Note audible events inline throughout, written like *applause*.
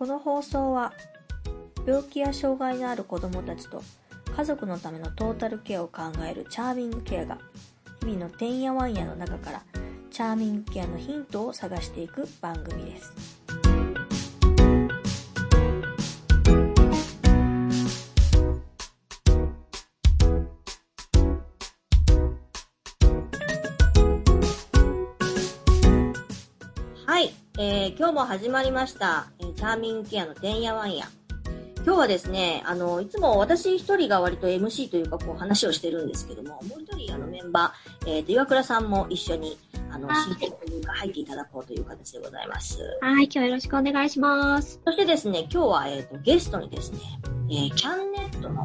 この放送は病気や障害のある子どもたちと家族のためのトータルケアを考えるチャーミングケアが日々のてんやわんやの中からチャーミングケアのヒントを探していく番組です。はい、えー今日も始まりました、チャーミングケアのてんやわんや。今日はですね、あの、いつも私一人が割と MC というか、こう話をしてるんですけども、もう一人あのメンバー、えっ、と、岩倉さんも一緒に、あの、はい進行というか、入っていただこうという形でございます。はい、今日はよろしくお願いします。そしてですね、今日は、えっ、と、ゲストにですね、えーキャンネットの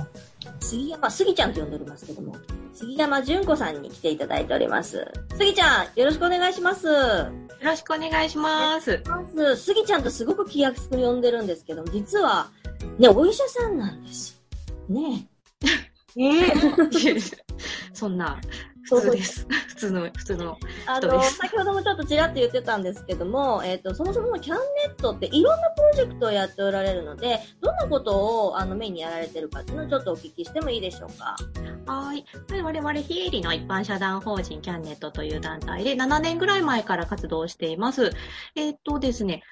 杉山、杉ちゃんと呼んでおりますけども、杉山純子さんに来ていただいております。杉ちゃん、よろしくお願いします。よろしくお願いします。まず、スギちゃんとすごく気安く呼んでるんですけど、実は、ね、お医者さんなんです。ね *laughs* え *laughs* そんな、普通です。普通の、普通の。あの、先ほどもちょっとちらっと言ってたんですけども、えっ、と、そもそもキャンネットっていろんなプロジェクトをやっておられるので、どんなことをあのメインにやられてるかっていうのをちょっとお聞きしてもいいでしょうか？はい。我々、非営利の一般社団法人キャンネットという団体で7年ぐらい前から活動しています。えっ、とですね、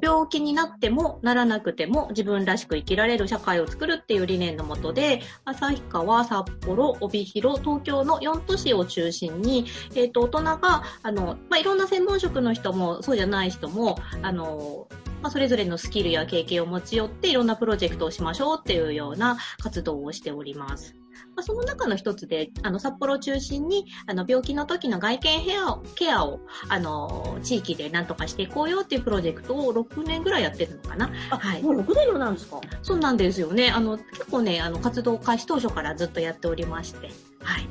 病気になってもならなくても自分らしく生きられる社会を作るっていう理念のもとで、旭川、札幌、帯広、東京の4都市を中心に、えっ、と、大人が、あの、まあ、いろんな専門職の人も、そうじゃない人も、あの、まあ、それぞれのスキルや経験を持ち寄って、いろんなプロジェクトをしましょうっていうような活動をしております。まあ、その中の一つで、あの、札幌を中心に、あの、病気の時の外見ヘアをケアを、あの、地域で何とかしていこうよっていうプロジェクトを6年ぐらいやってるのかな。あ、はいもう6年目なんですか？そうなんですよね。あの、結構ね、あの、活動開始当初からずっとやっておりまして、はい。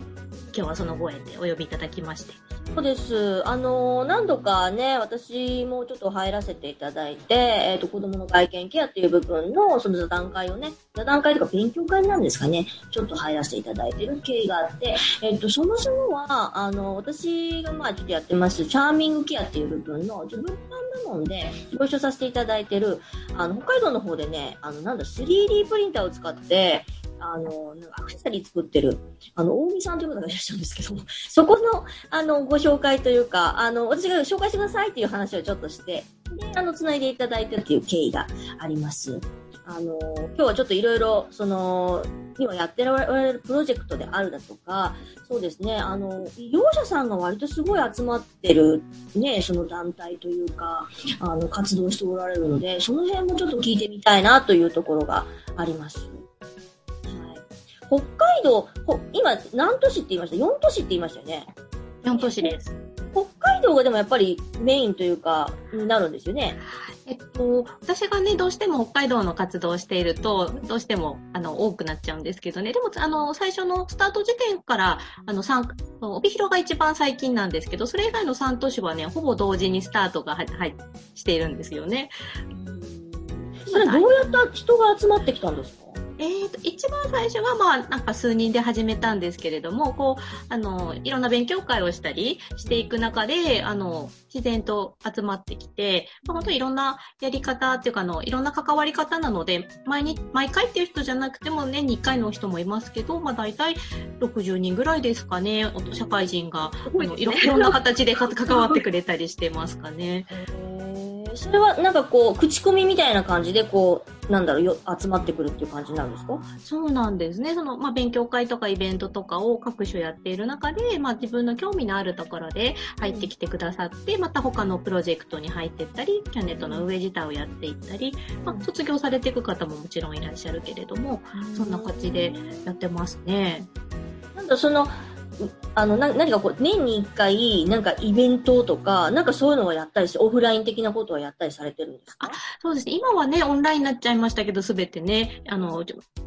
今日はそのご縁でお呼びいただきまして。そうです。あの、何度かね、私もちょっと入らせていただいて、えっ、と、子供の外見ケアっていう部分の、その座談会をね、座談会とか勉強会なんですかね、ちょっと入らせていただいてる経緯があって、えっ、と、そもそもは、あの、私がまあちょっとやってます、チャーミングケアっていう部分の自分版部門でご一緒させていただいてる、あの、北海道の方でね、あの、なんだ、3D プリンターを使って、あの、なんかアクセサリー作ってる、あの、大見さんという方がいらっしゃるんですけども、*laughs* そこの、あの、ご紹介というか、あの、私が紹介してくださいっていう話をちょっとして、で、あの、繋いでいただいてっていう経緯があります。あの、今日はちょっといろいろ、その、今やってられるプロジェクトであるだとか、そうですね、あの、医療者さんが割とすごい集まってる、ね、その団体というか、あの、活動しておられるので、その辺もちょっと聞いてみたいなというところがあります。はい。北海道、ほ今、何都市って言いました ?4 都市って言いましたよね。4都市です。北海道がでもやっぱりメインというか、になるんですよね。えっと、私がね、どうしても北海道の活動をしていると、どうしても、あの、多くなっちゃうんですけどね。でも、あの、最初のスタート時点から、あの、三、帯広が一番最近なんですけど、それ以外の3都市はね、ほぼ同時にスタートがは、はい、しているんですよね。それどうやった人が集まってきたんですか？えっ、と、一番最初は、まあ、なんか数人で始めたんですけれども、こう、あの、いろんな勉強会をしたりしていく中で、あの、自然と集まってきて、まあ、本当にいろんなやり方っていうか、あの、いろんな関わり方なので、毎日、毎回っていう人じゃなくても年に1回の人もいますけど、まあ、大体60人ぐらいですかね、お社会人が、あのいろいろんな形でか関わってくれたりしてますかね。*laughs* それはなんかこう、口コミみたいな感じで、こう、なんだろうよ、集まってくるっていう感じなんですか？そうなんですね。その、まあ、勉強会とかイベントとかを各種やっている中で、まあ、自分の興味のあるところで入ってきてくださって、また他のプロジェクトに入っていったり、キャンネットの運営自体をやっていったり、まあ、卒業されていく方ももちろんいらっしゃるけれども、そんな感じでやってますね。なんだ、その、あの、な、何かこう、年に一回、なんかイベントとか、なんかそういうのをやったりして、オフライン的なことをやったりされてるんですか？そうですね。今はね、オンラインになっちゃいましたけど、すべてね、あの、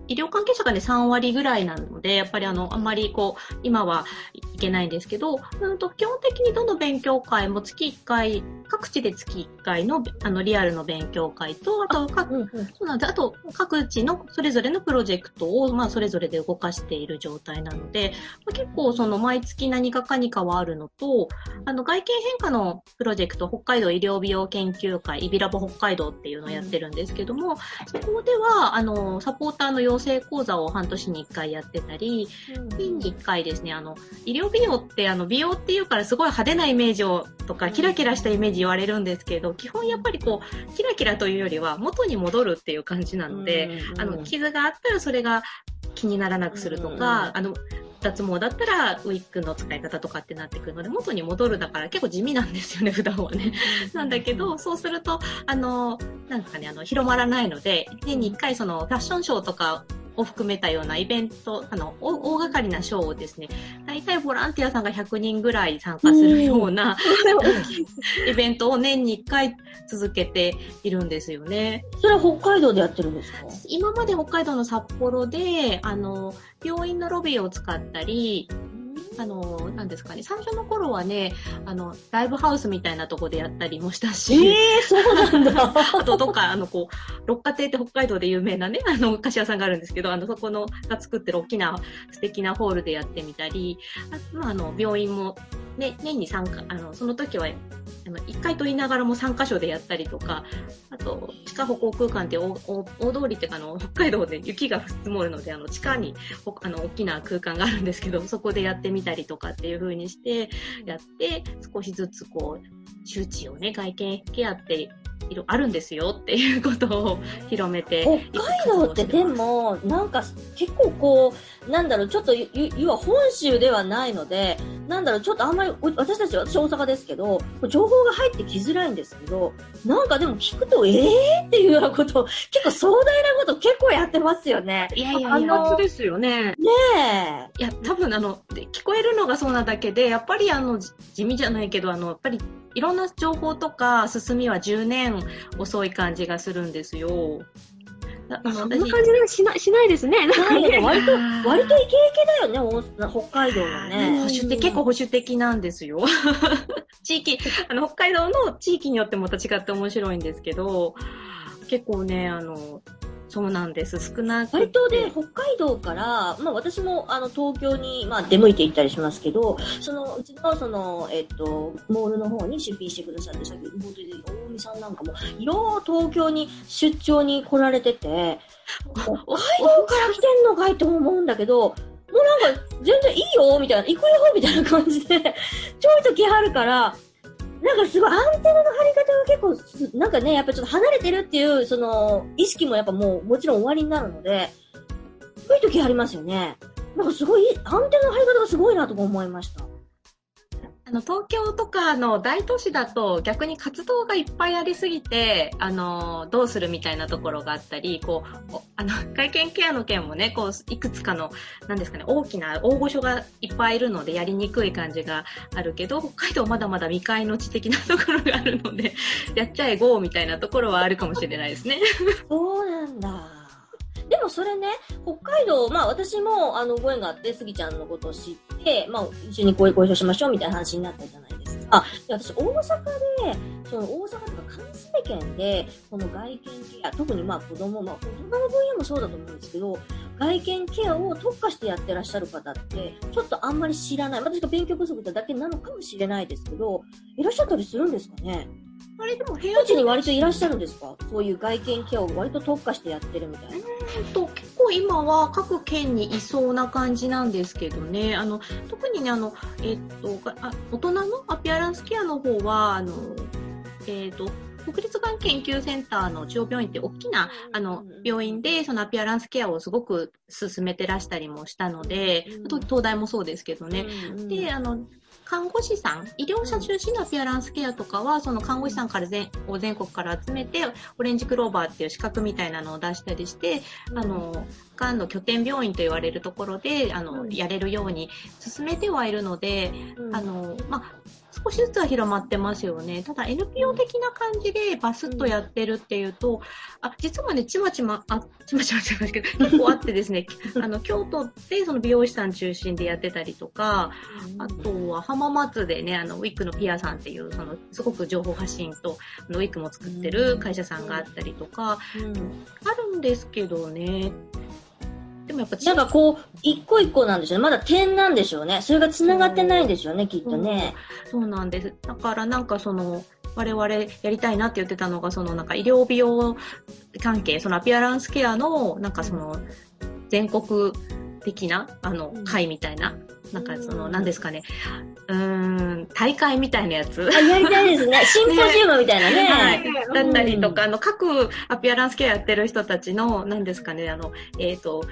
医療関係者がね、3割ぐらいなので、やっぱりあの、あんまりこう、今はいけないんですけど、うんと、基本的にどの勉強会も月1回、各地で月1回の、あの、リアルの勉強会と、あと、各うんうん。そうなんです。あと、各地のそれぞれのプロジェクトを、まあ、それぞれで動かしている状態なので、まあ、結構、そその毎月何かかに変わるのと、あの外見変化のプロジェクト、北海道医療美容研究会、イビラボ北海道っていうのをやってるんですけども、そこでは、あの、サポーターの養成講座を半年に1回やってたり、年に1回ですね、あの、医療美容って、あの、美容っていうからすごい派手なイメージを、とか、キラキラしたイメージ言われるんですけど、基本やっぱりこう、キラキラというよりは元に戻るっていう感じなので、あの、傷があったらそれが気にならなくするとか、あの、脱毛だったらウィッグの使い方とかってなってくるので、元に戻るだから結構地味なんですよね、*laughs* 普段はね。なんだけど、そうすると、あの、なんかね、あの、広まらないので、年に1回そのファッションショーとかを含めたようなイベント、あの、大掛かりなショーをですね、大体ボランティアさんが100人ぐらい参加するような *laughs* イベントを年に1回続けているんですよね。それは北海道でやってるんですか？今まで北海道の札幌で、あの、病院のロビーを使ったり、あの、なんですかね、最初の頃はね、あの、ライブハウスみたいなとこでやったりもしたし。ええー、そうなんだ。*laughs* あと、どっか、あの、こう、六花亭って北海道で有名なね、あの、菓子屋さんがあるんですけど、あの、そこの、が作ってる大きな素敵なホールでやってみたり、あまあ、あの、病院も、ね、年に3回、あの、その時は、あの、1回と言いながらも3箇所でやったりとか、あと、地下歩行空間って大通りっていうか、あの、北海道で雪が積もるので、あの、地下に、あの、大きな空間があるんですけど、そこでやってみたりとかっていう風にしてやって、少しずつこう、周知をね、外見ケアってあるんですよっていうことを広めて北海道ってでもなんか結構こうなんだろうちょっと要は本州ではないのでなんだろうちょっとあんまり私たち私大阪ですけど情報が入ってきづらいんですけどなんかでも聞くとええー、っていうようなこと結構壮大なこと結構やってますよね。いやいやいやですよね。ねえ。いや多分あの聞こえるのがそうなだけでやっぱりあの地味じゃないけどあのやっぱりいろんな情報とか進みは10年遅い感じがするんですよ。そんな感じはしなしないですね。割と、割とイケイケだよね、北海道のね。保守的、結構保守的なんですよ。*laughs* 地域、あの、北海道の地域によってまた違って面白いんですけど、結構ね、あの、そうなんです。少なく割とね、北海道から、まあ私もあの東京に、まあ、出向いて行ったりしますけど、そのうちのその、えっと、モールの方に出品してくださって、さっき本当に大海さんなんかも、いろいろ東京に出張に来られてて、北海道から来てんのかいって思うんだけど、もうなんか全然いいよみたいな、行くよみたいな感じで、ちょいと来はるから、なんかすごいアンテナの張り方が結構、なんかね、やっぱちょっと離れてるっていう、その、意識もやっぱもう、もちろん終わりになるので、そういう時ありますよね。なんかすごい、アンテナの張り方がすごいなとか思いました。の、東京とかの大都市だと逆に活動がいっぱいありすぎて、あの、どうするみたいなところがあったり、こう、あの、外見ケアの件もね、こう、いくつかの、なんですかね、大きな大御所がいっぱいいるのでやりにくい感じがあるけど、北海道まだまだ未開の地的なところがあるので、やっちゃえ GO みたいなところはあるかもしれないですね。*laughs* そうなんだ。もそれね、北海道、まあ私もあのご縁があって、スギちゃんのことを知って、まあ一緒にご一緒しましょうみたいな話になったじゃないですか。で私大阪で、その大阪とか関西圏で、この外見ケア、特にまあ子供、まあ大人の分野もそうだと思うんですけど、外見ケアを特化してやってらっしゃる方って、ちょっとあんまり知らない。私が勉強不足だけなのかもしれないですけど、いらっしゃったりするんですかね？あれでも部屋地に割といらっしゃるんですか？そういう外見ケアを割と特化してやってるみたいな。うんと結構今は各県にいそうな感じなんですけどね。あの特にねあのえっ、とあ大人のアピアランスケアの方はあのえっ、と国立がん研究センターの中央病院って大きなあの病院でそのアピアランスケアをすごく進めてらしたりもしたので、東大もそうですけどね。で、あの、看護師さん、医療者中心のアピアランスケアとかは、その看護師さんから全を全国から集めて、オレンジクローバーっていう資格みたいなのを出したりして、あの、がんの拠点病院と言われるところで、あの、やれるように進めてはいるので、あの、まあ、少しずつは広まってますよね。ただ NPO 的な感じでバスッとやってるっていうと、あ、実はね、ちまちま、あ、ちまちまちまですけど、*laughs* 結構あってですね、*laughs* あの、京都でその美容師さん中心でやってたりとか、あとは浜松でね、あの、ウィッグのピアさんっていう、その、すごく情報発信と、あのウィッグも作ってる会社さんがあったりとか、あるんですけどね、でもやっぱなんかこう、一個一個なんでしょうね。まだ点なんでしょうね。それが繋がってないんでしょうね、きっとね。そうなんです。だからなんかその、我々やりたいなって言ってたのが、そのなんか医療美容関係、そのアピアランスケアの、なんかその、全国的な、あのうん、会みたいな、なんかその、うんなんですかね、うーん、大会みたいなやつ。あ、やりたいですね。*laughs* シンポジウムみたいなね。はい。だったりとうんか、あの、各アピアランスケアやってる人たちの、なんですかね、あの、えっ、と、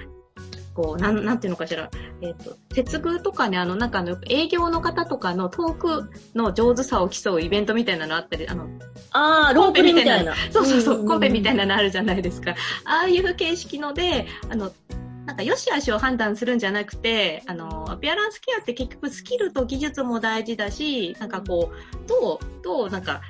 こう、なん、なんていうのかしら、えっ、と、接遇とかね、あの、なんかあの、営業の方とかのトークの上手さを競うイベントみたいなのあったり、あの、ああ、ロープレみたいな。そうそうそう、コンペみたいな。なのあるじゃないですか。ああいう形式ので、あの、なんか良し悪しを判断するんじゃなくて、あの、アピアランスケアって結局スキルと技術も大事だし、なんかこう、どう、どうなんか、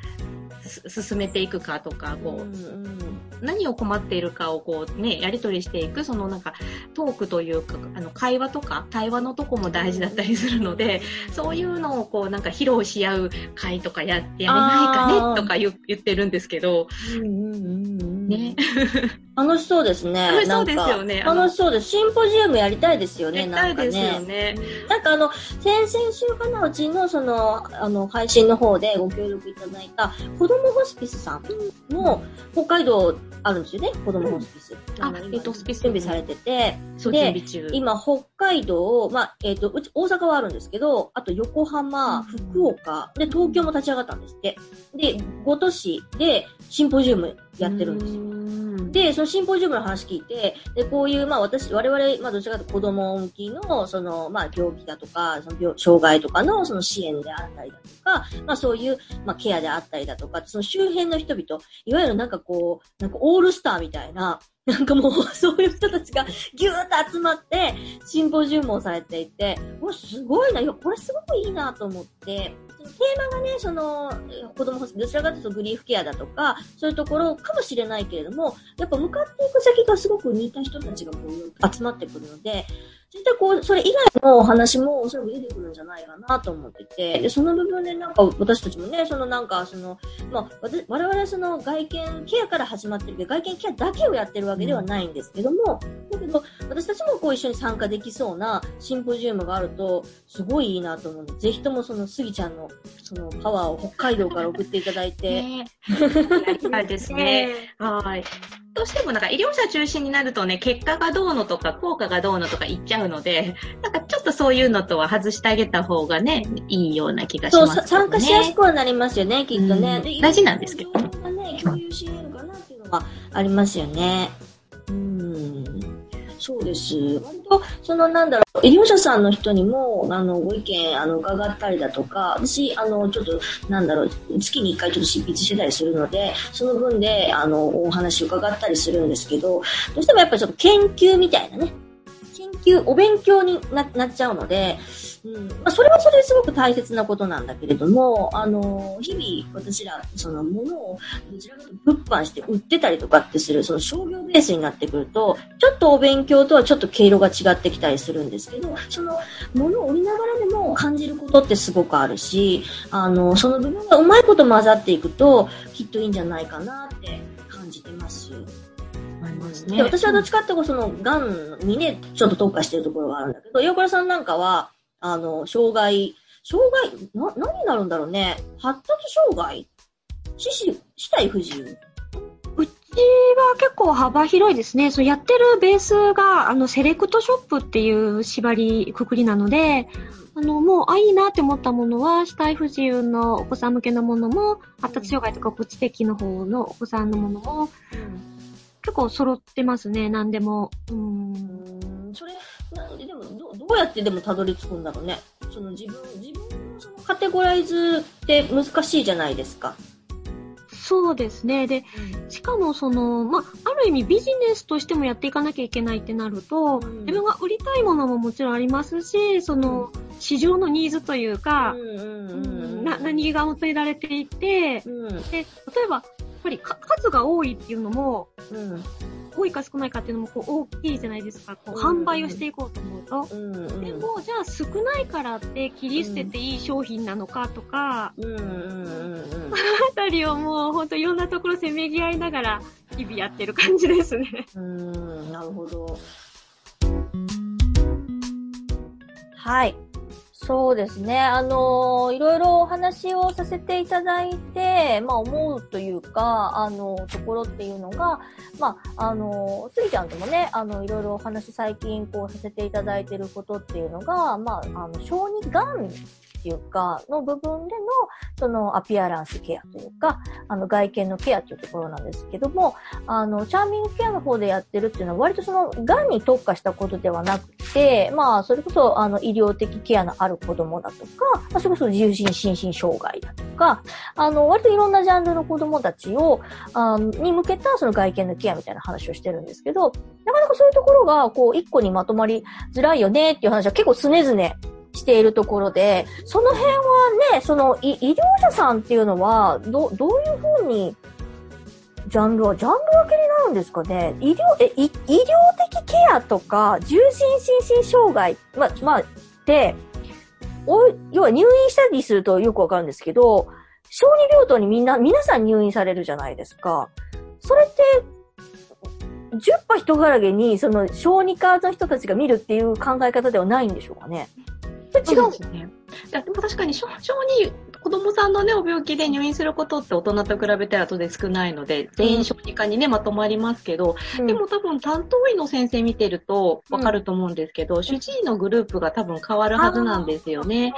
す進めていくかとか、こう、何を困っているかをこうね、やり取りしていく、そのなんかトークというか、あの会話とか対話のとこも大事だったりするので、そういうのをこうなんか披露し合う会とかややめないかねとか言ってるんですけど、うんうんうんうんね。*laughs* 楽しそうですね。楽しそうですよね楽しそうです。シンポジウムやりたいですよね、やりなんかたいですよね。ね。なんかあの、先々週かな、うちのその、あの、配信の方でご協力いただいた、子供ホスピスさんの、北海道あるんですよね、子供ホスピス。あのえっとホスピス準備されてて、そう、で準備中。今、北海道、まあ、えっ、と、うち、大阪はあるんですけど、あと横浜、うん福岡、で、東京も立ち上がったんですって。で、5都市でシンポジウムやってるんですよ。よ。で、そのシンポジウムの話聞いて、で、こういう、まあ私、我々、まあどちらかというと子供向きの、その、まあ病気だとか、その病、障害とかのその支援であったりだとか、まあそういう、まあケアであったりだとか、その周辺の人々、いわゆるなんかこう、なんかオールスターみたいな、*laughs* なんかもう、そういう人たちがぎゅーっと集まって、シンポジウムをされていて、う、すごいな、いや、これすごくいいなと思って、テーマがね、その、子供どちらかというとグリーフケアだとか、そういうところかもしれないけれども、やっぱ向かっていく先がすごく似た人たちがこう集まってくるので、絶対こう、それ以外のお話もおそらく出てくるんじゃないかなと思ってて、で、その部分でなんか私たちもね、そのなんかその、まあ、我々その外見ケアから始まってるけど、外見ケアだけをやってるわけではないんですけども、だけど、私たちもこう一緒に参加できそうなシンポジウムがあると、すごいいいなと思うんで、ぜひともそのスギちゃんのそのパワーを北海道から送っていただいて、ねいですね。*laughs* はい。どうしてもなんか医療者中心になるとね、結果がどうのとか効果がどうのとか言っちゃうので、*laughs* なんかちょっとそういうのとは外してあげた方がね、いいような気がします、ね。さ参加しやすくはなりますよね、きっとね。うん大事なんですけどね、共有し得るかなっていうのはありますよね。そうです。本当、そのなんだろう、医療者さんの人にも、あの、ご意見、あの、伺ったりだとか、私、あの、ちょっと、なんだろう、月に一回ちょっと執筆してたりするので、その分で、あの、お話伺ったりするんですけど、どうしてもやっぱりちょっと研究みたいなね、研究、お勉強にななっちゃうので、うんまあ、それはそれですごく大切なことなんだけれども、あの、日々私ら、そのものをどちらかと物販して売ってたりとかってする、その商業ベースになってくると、ちょっとお勉強とはちょっと毛色が違ってきたりするんですけど、そのものを売りながらでも感じることってすごくあるし、あの、その部分がうまいこと混ざっていくと、きっといいんじゃないかなって感じてますで、ね。私はどっちかっていうと、その、がんにね、ちょっと特化してるところがあるんだけど、岩倉さんなんかは、あの、障害、障害、な、何になるんだろうね。発達障害？四肢、死体不自由？うちは結構幅広いですね。そうやってるベースが、あの、セレクトショップっていう縛り、くくりなので、あの、もう、あ、いいなって思ったものは、死体不自由のお子さん向けのものも、発達障害とかプチ的の方のお子さんのものも、結構揃ってますね、何でも。うん。どどうやってでもたどり着くんだろうね。その自分、自分のそのカテゴライズって難しいじゃないですか。そうですね。で、しかもその、まあ、ある意味ビジネスとしてもやっていかなきゃいけないってなると、うん自分が売りたいものももちろんありますし、その、市場のニーズというか、何が求められていて、うんで、例えば、やっぱりか数が多いっていうのも、うん多いか少ないかっていうのもこう大きいじゃないですか。こう販売をしていこうと思うと。うんうん、でも、じゃあ少ないからって切り捨てていい商品なのかとか、うんうんうん、そのあたりをもう本当いろんなところせめぎ合いながら日々やってる感じですね。うん、なるほど。はい。そうですね。あのいろいろお話をさせていただいて、まあ思うというか、あの、ところっていうのが、まあ、あのスギちゃんともね、あの、いろいろお話最近こうさせていただいてることっていうのが、まあ、あの、小児がんっていうか、の部分での、そのアピアランスケアというか、あの外見のケアというところなんですけども、あの、チャーミングケアの方でやってるっていうのは割とその、癌に特化したことではなくて、まあ、それこそ、あの、医療的ケアのある子供だとか、まあ、それこそ重心心身障害だとか、あの、割といろんなジャンルの子供たちを、あのに向けたその外見のケアみたいな話をしてるんですけど、なかなかそういうところが、こう、一個にまとまりづらいよねっていう話は結構常々しているところで、その辺はね、その医療者さんっていうのは、ど、どういうふうに、ジャンルは、ジャンル分けになるんですかね？医療、え、医療的ケアとか、重心心身障害、ま、まあ、で、お、要は入院したりするとよくわかるんですけど、小児病棟にみんな、皆さん入院されるじゃないですか。それって、10羽人柄げに、その、小児科の人たちが見るっていう考え方ではないんでしょうかね？違うんですね。いや、でも確かに小小児、供さんのね、お病気で入院することって大人と比べたら当然少ないので、全員小児科にね、まとまりますけど、うん。でも多分担当医の先生見てるとわかると思うんですけど、主治医のグループが多分変わるはずなんですよね。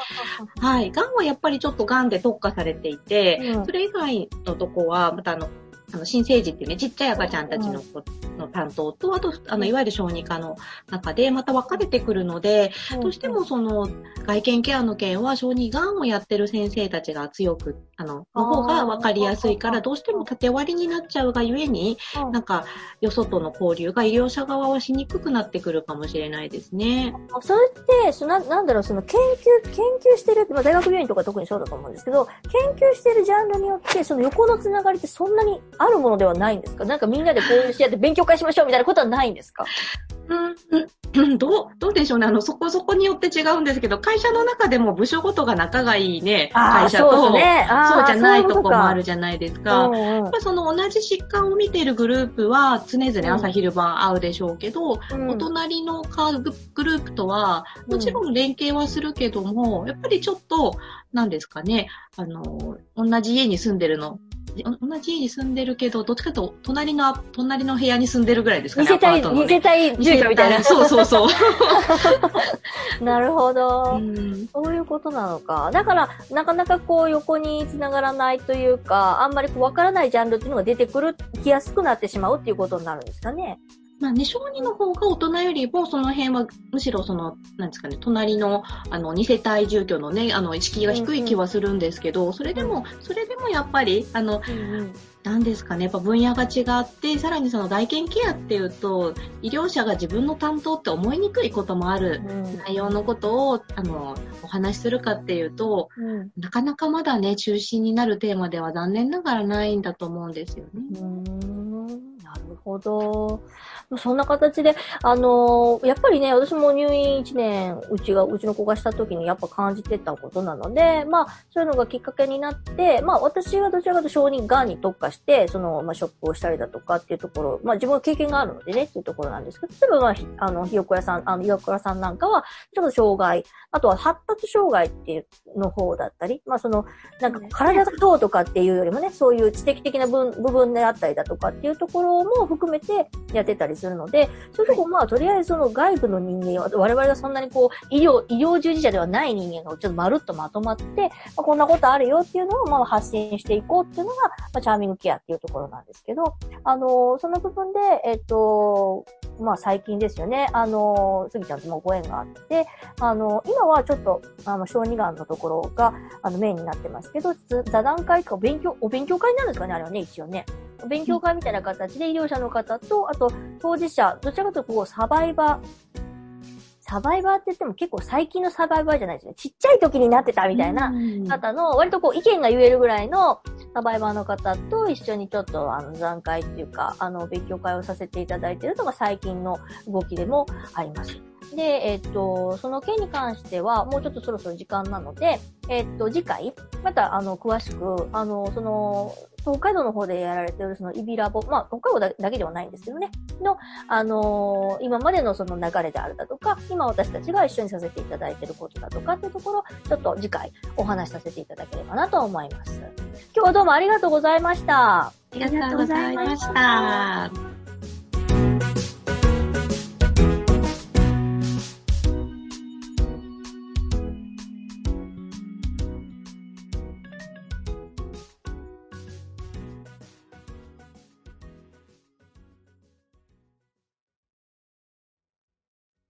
はい。癌はやっぱりちょっと癌で特化されていて、うん。それ以外のとこは、またあの、あの新生児っていうね、ちっちゃい赤ちゃんたちの子の担当と、あと、あの、いわゆる小児科の中でまた分かれてくるので、どうしてもその外見ケアの件は小児がんをやってる先生たちが強く、あの、の方が分かりやすいから、どうしても縦割りになっちゃうがゆえに、うんなんか、よそとの交流が医療者側はしにくくなってくるかもしれないですね。それって、そななんだろう、その研究、研究してる、まあ、大学病院とか特にそうだと思うんですけど、研究してるジャンルによって、その横のつながりってそんなにあるものではないんですか？なんかみんなでこういう試合で勉強会しましょうみたいなことはないんですか？うん、うんどう、どうでしょうね。あの、そこそこによって違うんですけど、会社の中でも部署ごとが仲がいいね、会社と、そうね。そうじゃないとこもあるじじゃないですか。うんうんやっぱりその同じ疾患を見ているグループは常々朝昼晩会うでしょうけど、うん。お隣のカーググループとは、もちろん連携はするけども、やっぱりちょっと、なんですかね、あの、同じ家に住んでるの、お同じ家に住んでるけど、どっちかというと、隣の、隣の部屋に住んでるぐらいですかね、似せたい、似せたい住居みたいな。そうそうそう。*laughs* なるほど。うんそういうことなのか。だから、なかなかこう横に繋がらないというか、あんまりこう分からないジャンルっていうのが出てくる、きやすくなってしまうっていうことになるんですかね。まあね、小児の方が大人よりも、その辺は、むしろその、なんですかね、隣の、あの、二世帯住居のね、あの、意識が低い気はするんですけど、それでも、それでもやっぱり、あの、なんですかね、やっぱ分野が違って、さらにその外見ケアっていうと、医療者が自分の担当って思いにくいこともあるうん。内容のことを、あの、お話しするかっていうと、うん。なかなかまだね、中心になるテーマでは残念ながらないんだと思うんですよね。なるほど。そんな形で、あのーやっぱりね、私も入院1年、うちが、うちの子がした時にやっぱ感じてたことなので、まあ、そういうのがきっかけになって、まあ、私はどちらかというと小児がんに特化して、その、まあ、ショップをしたりだとかっていうところ、まあ、自分は経験があるのでね、っていうところなんですけど、例えば、まあ、あの、ひよこ屋さん、あの、岩倉さんなんかは、ちょっと障害、あとは発達障害っていうの方だったり、まあ、その、なんか体がどうとかっていうよりもね、そういう知的的な部部分であったりだとかっていうところも含めてやってたりするので、そういうとこまあとりあえずその外部の人間は、我々がそんなにこう、医療、医療従事者ではない人間がちょっとまるっとまとまって、まあ、こんなことあるよっていうのをまあ発信していこうっていうのが、まあ、チャーミングケアっていうところなんですけど、あのーその部分で、えっと、まあ最近ですよね、あのー、杉ちゃんともご縁があって、あの今はちょっと、あの、小児がんのところが、あの、メインになってますけど、座談会とか勉強、お勉強会になるんですかね、あれはね、一応ね。お勉強会みたいな形で医療者の方と、あと、当事者、どちらかというと、こう、サバイバー、サバイバーって言っても結構最近のサバイバーじゃないですね。ちっちゃい時になってたみたいなうん方の、割とこう意見が言えるぐらいのサバイバーの方と一緒にちょっとあの残会っていうか、あの勉強会をさせていただいているのが最近の動きでもあります。で、えっと、その件に関しては、もうちょっとそろそろ時間なので、えっと、次回、また、あの、詳しく、あの、その、北海道の方でやられているそのイビラボ、まあ、北海道だけではないんですけどね、の、あの今までのその流れであるだとか、今私たちが一緒にさせていただいていることだとかっていうところ、ちょっと次回お話しさせていただければなと思います。今日はどうもありがとうございました。ありがとうございました。